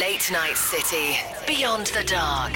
Late Night City. Beyond the Dark.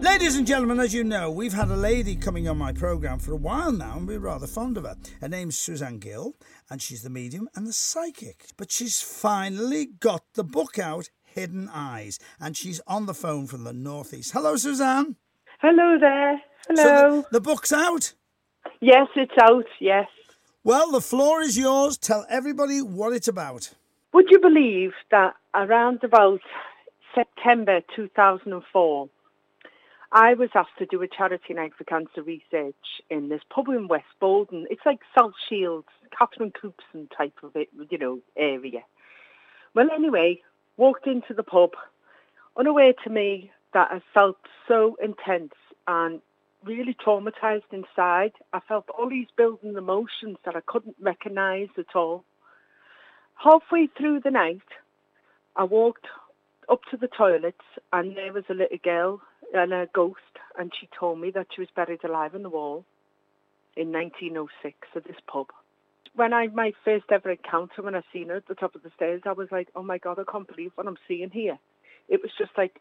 Ladies and gentlemen, as you know, we've had a lady coming on my programme for a while now, and we're rather fond of her. Her name's Suzanne Gill, and she's the medium and the psychic. But she's finally got the book out, Hidden Eyes, and she's on the phone from the Northeast. Hello, Suzanne. Hello there. Hello. So the, the book's out? Yes, it's out, yes. Well, the floor is yours. Tell everybody what it's about. Would you believe that around about September 2004, I was asked to do a charity night for cancer research in this pub in West Boldon. It's like South Shields, Catherine Cookson type of it, you know, area. Well, anyway, walked into the pub, unaware to me that I felt so intense and really traumatized inside. I felt all these building emotions that I couldn't recognize at all. Halfway through the night, I walked up to the toilets and there was a little girl and a ghost and she told me that she was buried alive in the wall in 1906 at this pub. When I my first ever encounter when I seen her at the top of the stairs, I was like, oh my god, I can't believe what I'm seeing here. It was just like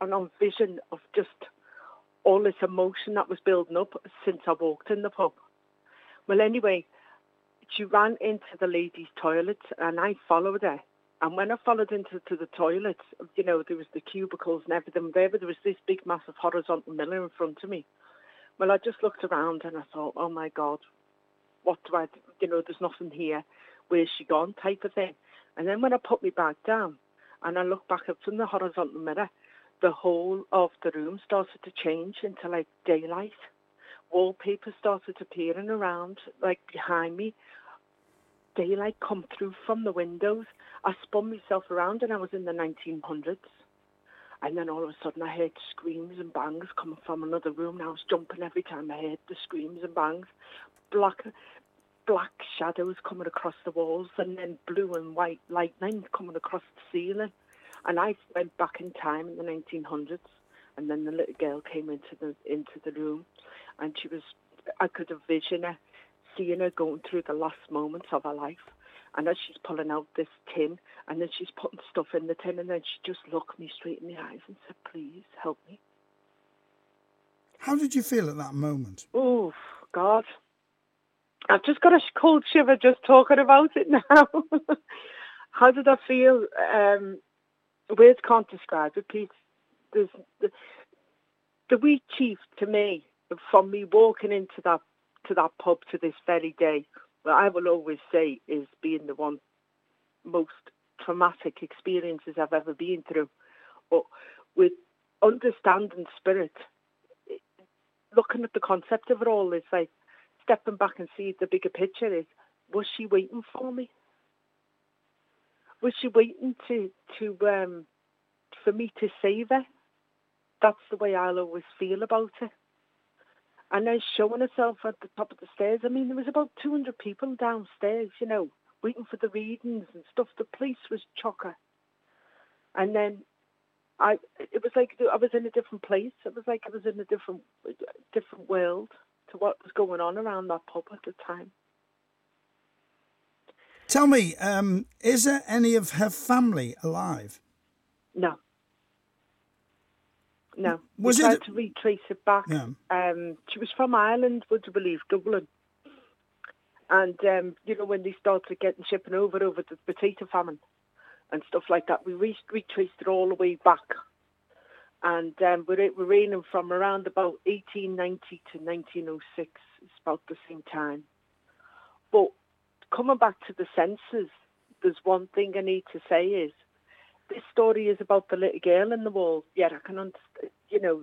an vision of just all this emotion that was building up since I walked in the pub. Well, anyway, she ran into the ladies' toilets and I followed her. And when I followed into to the toilets, you know, there was the cubicles and everything there, but there was this big, massive horizontal mirror in front of me. Well, I just looked around and I thought, oh my God, what do I, you know, there's nothing here. Where's she gone? Type of thing. And then when I put me back down and I looked back up from the horizontal mirror, the whole of the room started to change into like daylight. Wallpaper started appearing around, like behind me. Daylight come through from the windows. I spun myself around and I was in the 1900s. And then all of a sudden I heard screams and bangs coming from another room. And I was jumping every time I heard the screams and bangs. Black, black shadows coming across the walls and then blue and white lightning coming across the ceiling. And I went back in time in the 1900s, and then the little girl came into the into the room, and she was, I could have visioned her, seeing her going through the last moments of her life. And as she's pulling out this tin, and then she's putting stuff in the tin, and then she just looked me straight in the eyes and said, "Please help me." How did you feel at that moment? Oh God, I've just got a cold shiver just talking about it now. How did I feel? Um, words can't describe it, Pete. There's the, the wee chief to me, from me walking into that to that pub to this very day, what I will always say is being the one most traumatic experiences I've ever been through. But with understanding spirit, looking at the concept of it all, it's like stepping back and see the bigger picture is, was she waiting for me? was she waiting to to um, for me to save her? That's the way I'll always feel about it. And then showing herself at the top of the stairs. I mean, there was about 200 people downstairs, you know, waiting for the readings and stuff. The police was chocker. And then I, it was like I was in a different place. It was like I was in a different, different world to what was going on around that pub at the time. Tell me, um, is there any of her family alive? No. No. Was we tried it... to retrace it back. Yeah. Um, she was from Ireland, would you believe, Dublin. And, um, you know, when they started getting shipping over over the potato famine and stuff like that, we re- retraced it all the way back. And um, we're, we're reigning from around about 1890 to 1906. It's about the same time. But coming back to the census, there's one thing I need to say is this story is about the little girl in the wall. Yeah, I can understand, you know,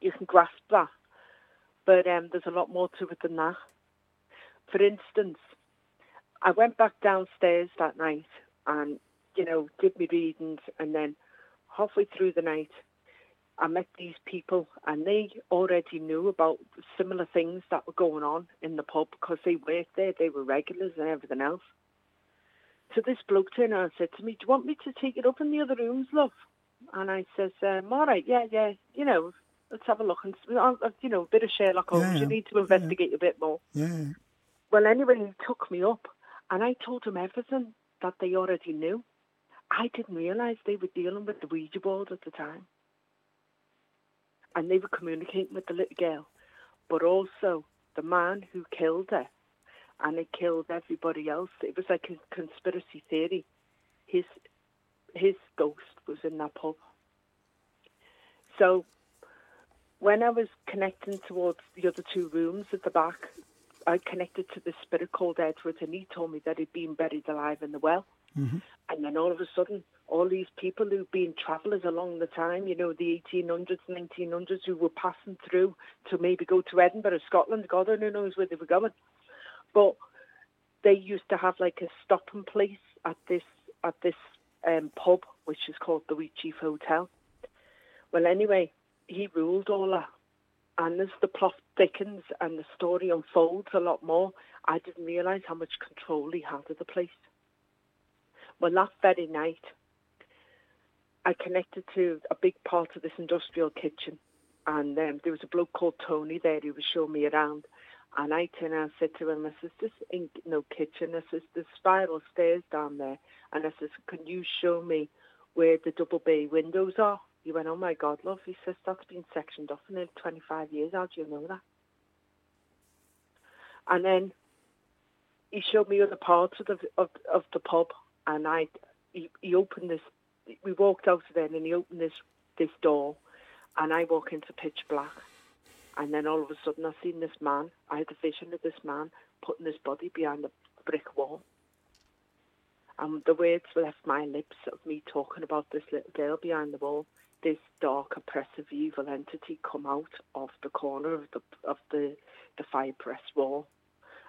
you can grasp that. But um, there's a lot more to it than that. For instance, I went back downstairs that night and, you know, did my readings and then halfway through the night, I met these people and they already knew about similar things that were going on in the pub because they worked there, they were regulars and everything else. So this bloke turned around and said to me, do you want me to take it up in the other rooms, love? And I says, um, all right, yeah, yeah, you know, let's have a look. And, you know, a bit of Sherlock Holmes, yeah, you need to investigate yeah. a bit more. Yeah. Well, anyway, he took me up and I told him everything that they already knew. I didn't realise they were dealing with the Ouija board at the time. And they were communicating with the little girl, but also the man who killed her and it killed everybody else. It was like a conspiracy theory. His his ghost was in that pub. So when I was connecting towards the other two rooms at the back, I connected to the spirit called Edward, and he told me that he'd been buried alive in the well. Mm-hmm. And then all of a sudden, all these people who've been travellers along the time, you know, the 1800s, 1900s, who were passing through to maybe go to Edinburgh, or Scotland, God only knows where they were going. But they used to have like a stopping place at this at this um, pub, which is called the Wheatsheaf Hotel. Well, anyway, he ruled all that. And as the plot thickens and the story unfolds a lot more, I didn't realise how much control he had of the place. Well, that very night, I connected to a big part of this industrial kitchen, and um, there was a bloke called Tony there who was showing me around. And I turned and said to him, I says, this ain't no kitchen. I says, there's spiral stairs down there. And I says, can you show me where the double bay windows are? He went, oh my God, love. He says, that's been sectioned off for nearly 25 years. How do you know that? And then he showed me other parts of the, of, of the pub. And I, he, he opened this, we walked out of there and he opened this, this door. And I walk into pitch black. And then all of a sudden, I seen this man. I had a vision of this man putting his body behind the brick wall. And the words left my lips of me talking about this little girl behind the wall. This dark, oppressive, evil entity come out of the corner of the of the the wall,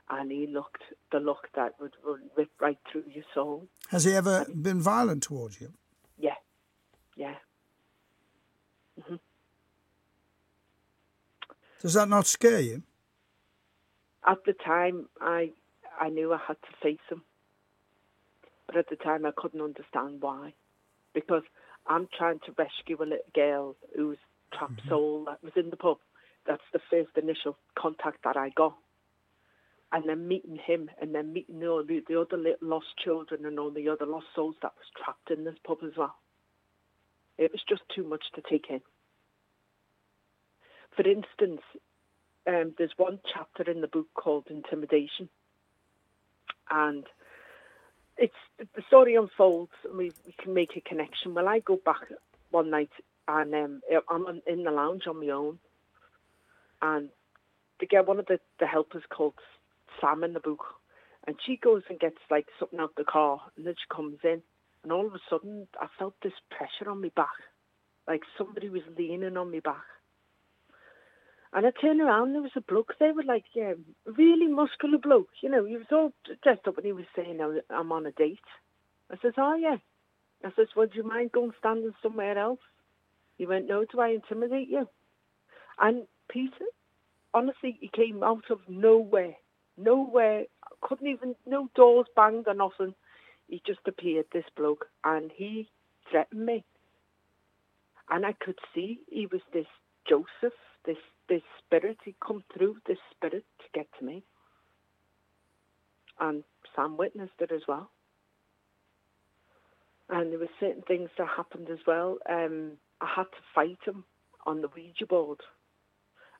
and he looked the look that would rip right through your soul. Has he ever been violent towards you? Yeah, yeah. hmm Does that not scare you? At the time, I I knew I had to face him, but at the time I couldn't understand why, because I'm trying to rescue a little girl who's trapped mm-hmm. soul that was in the pub. That's the first initial contact that I got. And then meeting him and then meeting all the, the other lost children and all the other lost souls that was trapped in this pub as well. It was just too much to take in. For instance, um, there's one chapter in the book called Intimidation. And it's the story unfolds and we, we can make a connection. Well, I go back one night and um, I'm in the lounge on my own, and to get one of the, the helpers called Sam in the book, and she goes and gets like something out the car, and then she comes in, and all of a sudden I felt this pressure on my back, like somebody was leaning on my back. And I turned around, there was a bloke there with like, yeah, really muscular bloke. You know, he was all dressed up and he was saying, I'm on a date. I says, oh, yeah. I says, well, do you mind going standing somewhere else? He went, no, do I intimidate you? And Peter, honestly, he came out of nowhere. Nowhere. Couldn't even, no doors banged or nothing. He just appeared, this bloke, and he threatened me. And I could see he was this Joseph, this this spirit, he come through this spirit to get to me. And Sam witnessed it as well. And there were certain things that happened as well. Um, I had to fight him on the Ouija board.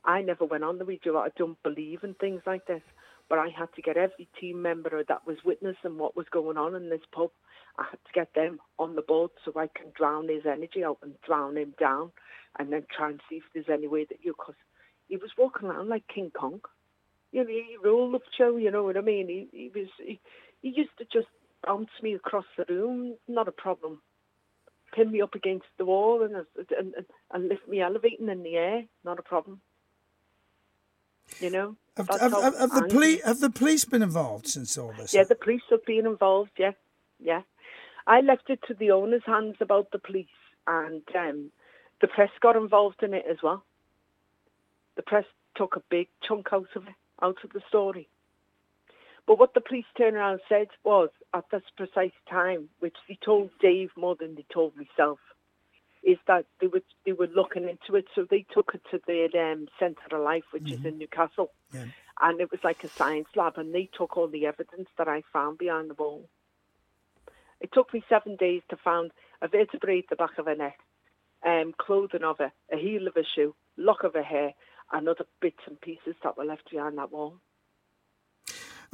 I never went on the Ouija board. I don't believe in things like this. But I had to get every team member that was witnessing what was going on in this pub. I had to get them on the board so I can drown his energy out and drown him down, and then try and see if there's any way that you. Cause he was walking around like King Kong. You know, he ruled the show. You know what I mean? He, he was. He, he used to just bounce me across the room. Not a problem. Pin me up against the wall and and, and lift me elevating in the air. Not a problem. You know. Have, have, have, have the police have the police been involved since all this? Yeah, the police have been involved. Yeah, yeah. I left it to the owner's hands about the police, and um, the press got involved in it as well. The press took a big chunk out of it, out of the story. But what the police turned around and said was, at this precise time, which they told Dave more than they told myself, is that they were they were looking into it. So they took it to their um, Centre of Life, which mm-hmm. is in Newcastle, yeah. and it was like a science lab, and they took all the evidence that I found behind the wall. It took me seven days to find a vertebrae at the back of her neck, um, clothing of her, a heel of a shoe, lock of her hair, and other bits and pieces that were left behind that wall.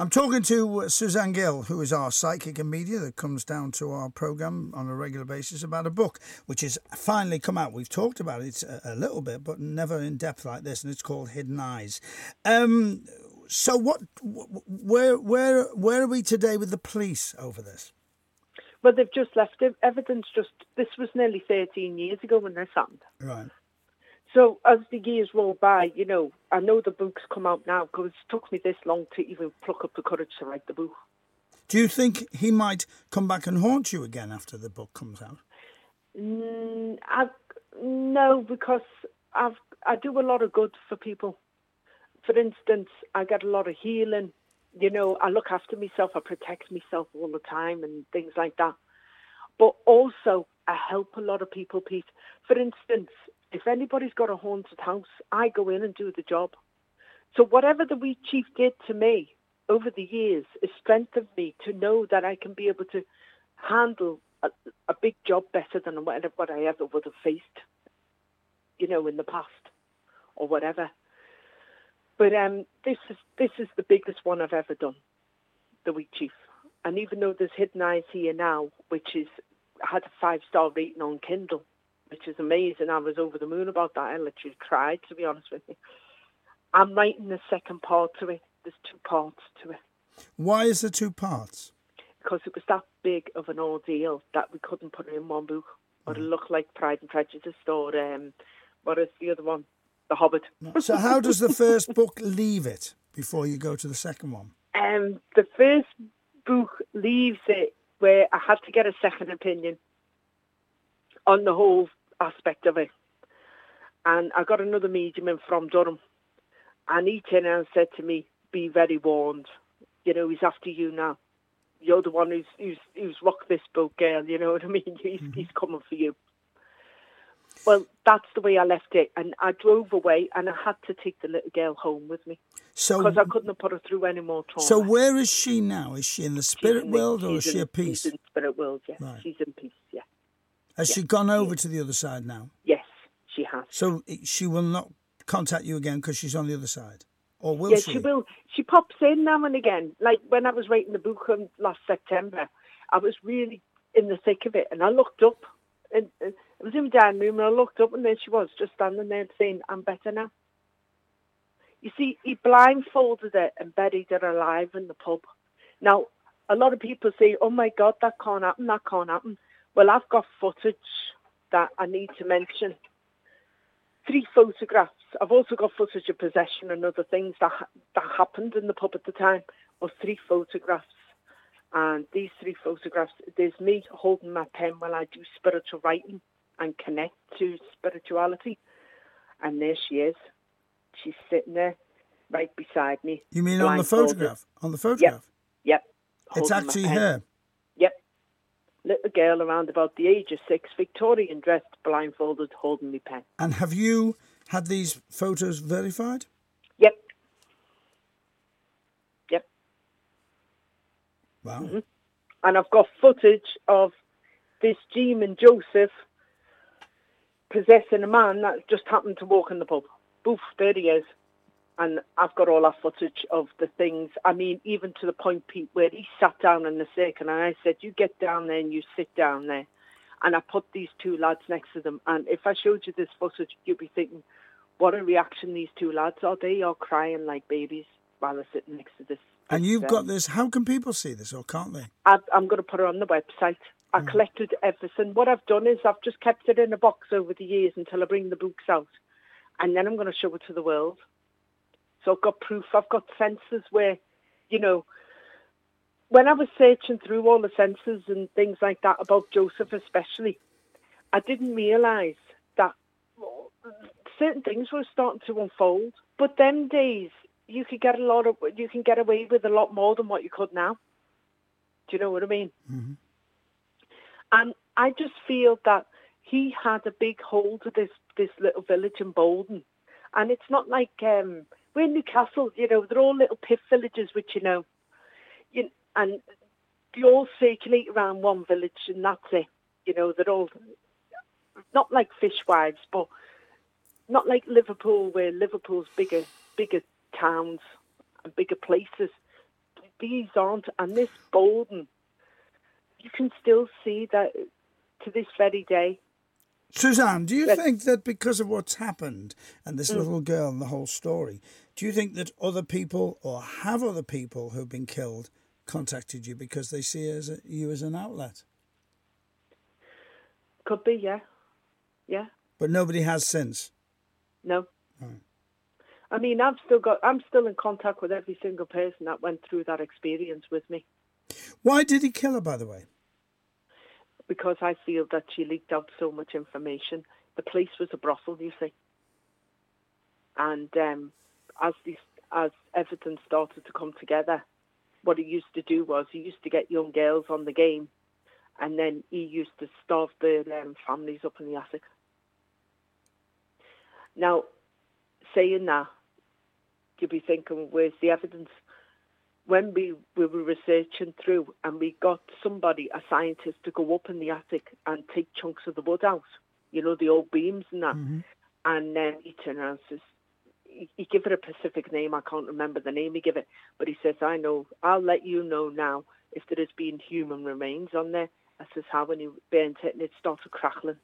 I'm talking to Suzanne Gill, who is our psychic and media that comes down to our program on a regular basis about a book which has finally come out. We've talked about it a, little bit, but never in depth like this, and it's called Hidden Eyes. Um, so, what, where, where, where are we today with the police over this? Well, they've just left evidence. Just this was nearly 13 years ago when this happened. Right. So as the years roll by, you know, I know the book's come out now because it took me this long to even pluck up the courage to write the book. Do you think he might come back and haunt you again after the book comes out? Mm, I, no, because I've I do a lot of good for people. For instance, I get a lot of healing. You know, I look after myself. I protect myself all the time and things like that. But also, I help a lot of people, Pete. For instance, if anybody's got a haunted house, I go in and do the job. So whatever the wee chief did to me over the years has strengthened me to know that I can be able to handle a, a big job better than what, what I ever would have faced, you know, in the past or whatever. But um, this is this is the biggest one I've ever done, the wee chief. And even though there's hidden eyes here now, which is had a five star rating on Kindle, which is amazing. I was over the moon about that. I literally cried, to be honest with you. I'm writing the second part to it. There's two parts to it. Why is there two parts? Because it was that big of an ordeal that we couldn't put it in one book. Or it mm. looked like Pride and Prejudice or um, what is the other one? The Hobbit. so how does the first book leave it before you go to the second one? Um, the first book leaves it where I had to get a second opinion on the whole aspect of it. And I got another medium in from Durham, and he turned and said to me, "Be very warned. You know, he's after you now. You're the one who's who's, who's rocked this boat, girl. You know what I mean? He's mm-hmm. he's coming for you." Well, that's the way I left it, and I drove away, and I had to take the little girl home with me. So, because I couldn't have put her through any more trauma. So, where is she now? Is she in the spirit in world, or is she at peace? She's in spirit world. Yeah, right. she's in peace. Yeah. Has yeah. she gone over to the other side now? Yes, she has. So she will not contact you again because she's on the other side? Or will she? yeah, she? she will. She pops in now and again. Like when I was writing the book last September, I was really in the thick of it, and I looked up, and uh, I was in the dining room, and I looked up, and there she was, just standing there saying, "I'm better now." You see, he blindfolded her and buried her alive in the pub. Now, a lot of people say, "Oh my God, that can't happen. That can't happen." Well, I've got footage that I need to mention. Three photographs. I've also got footage of possession and other things that that happened in the pub at the time. Or three photographs, and these three photographs. There's me holding my pen while I do spiritual writing and connect to spirituality, and there she is. She's sitting there, right beside me. You mean on the photograph? On the photograph? Yep. yep. It's actually her little girl around about the age of six, Victorian dressed, blindfolded, holding me pen. And have you had these photos verified? Yep. Yep. Wow. Mm-hmm. And I've got footage of this demon Joseph possessing a man that just happened to walk in the pub. Boof, there he is and I've got all that footage of the things. I mean, even to the point, Pete, where he sat down in the circle, and I said, "You get down there and you sit down there." And I put these two lads next to them, and if I showed you this footage, you'd be thinking, "What a reaction these two lads are! They are crying like babies while they're sitting next to this." And you've got this. How can people see this, or can't they? I, am going to put it on the website. I mm. collected everything. What I've done is I've just kept it in a box over the years until I bring the books out, and then I'm going to show it to the world. So I've got proof. I've got sensors where, you know, when I was searching through all the sensors and things like that about Joseph, especially, I didn't realise that certain things were starting to unfold. But them days, you could get a lot of, you can get away with a lot more than what you could now. Do you know what I mean? Mm-hmm. And I just feel that he had a big hold of this this little village in Boldon, and it's not like um, we're in Newcastle, you know, they're all little pith villages, which you know, you, and they all circulate around one village, and that's it. You know, they're all not like fishwives, but not like Liverpool, where Liverpool's bigger, bigger towns and bigger places. These aren't, and this Boldon, you can still see that to this very day. Suzanne, do you think that because of what's happened and this mm. little girl and the whole story, do you think that other people or have other people who've been killed contacted you because they see as a, you as an outlet? Could be, yeah, yeah. But nobody has since. No. I mean, I've still got. I'm still in contact with every single person that went through that experience with me Why did he kill her, by the way? because I feel that she leaked out so much information. The place was a brothel, you see, and um, as these as evidence started to come together, what he used to do was he used to get young girls on the game, and then he used to starve their um, families up in the attic. Now, saying that, you'd be thinking, where's the evidence? When we, we were researching through and we got somebody, a scientist, to go up in the attic and take chunks of the wood out, you know, the old beams and that, and then he turned around and says, he, gave it a specific name, I can't remember the name he gave it, but he says, I know, I'll let you know now if there has been human remains on there. I says, how when he burnt it and it started crackling.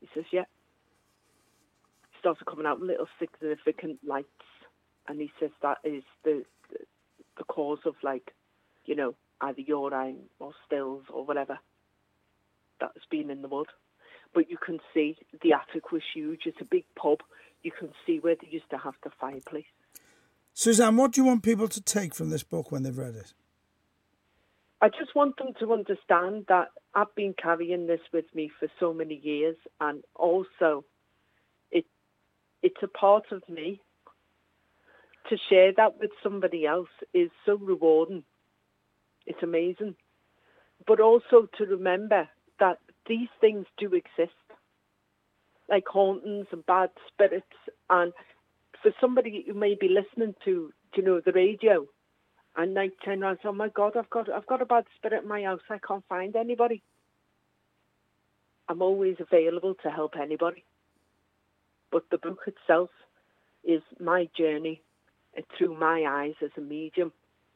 He says, yeah It started coming out little significant lights, and he says that is the the, the cause of like, you know, either urine or stills or whatever that has been in the wood. But you can see the attic was huge. It's a big pub. You can see where they used to have the fireplace. Suzanne, what do you want people to take from this book when they've read it? I just want them to understand that I've been carrying this with me for so many years, and also it it's a part of me. To share that with somebody else is so rewarding. It's amazing, but also to remember that these things do exist, like hauntings and bad spirits, and for somebody who may be listening to, you know, the radio and night turn around and say, Oh my God, I've got I've got a bad spirit in my house, I can't find anybody. I'm always available to help anybody. But the book itself is my journey through my eyes as a medium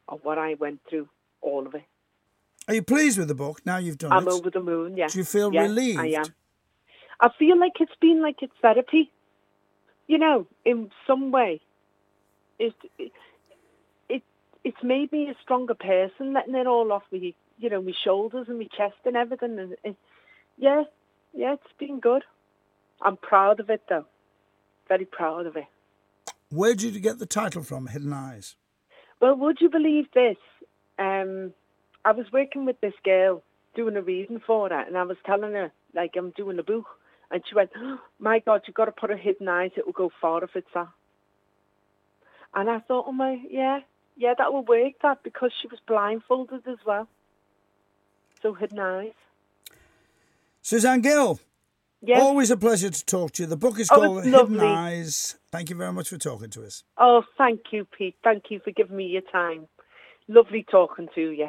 of what I went through, all of it. Are you pleased with the book now you've done I'm it? over the moon, yeah. Do you feel Yeah, relieved? I am. I feel like it's been like it's therapy. You know, in some way. It, it, it it's made me a stronger person, letting it all off me, you know, my shoulders and my chest and everything. And it, yeah, yeah, it's been good. I'm proud of it, though. Very proud of it. Where did you get the title from, Hidden Eyes? Well, would you believe this? Um, I was working with this girl doing a reading for her, and I was telling her like I'm doing a book, and she went, oh, "My God, you've got to put a hidden eyes. It will go far if it's that." And I thought, "Oh my, yeah, yeah, that will work. That because she was blindfolded as well. So hidden eyes. Suzanne Gill, Yes. always a pleasure to talk to you. The book is Oh, called it's Hidden lovely. Eyes. Thank you very much for talking to us. Oh, thank you, Pete. Thank you for giving me your time. Lovely talking to you.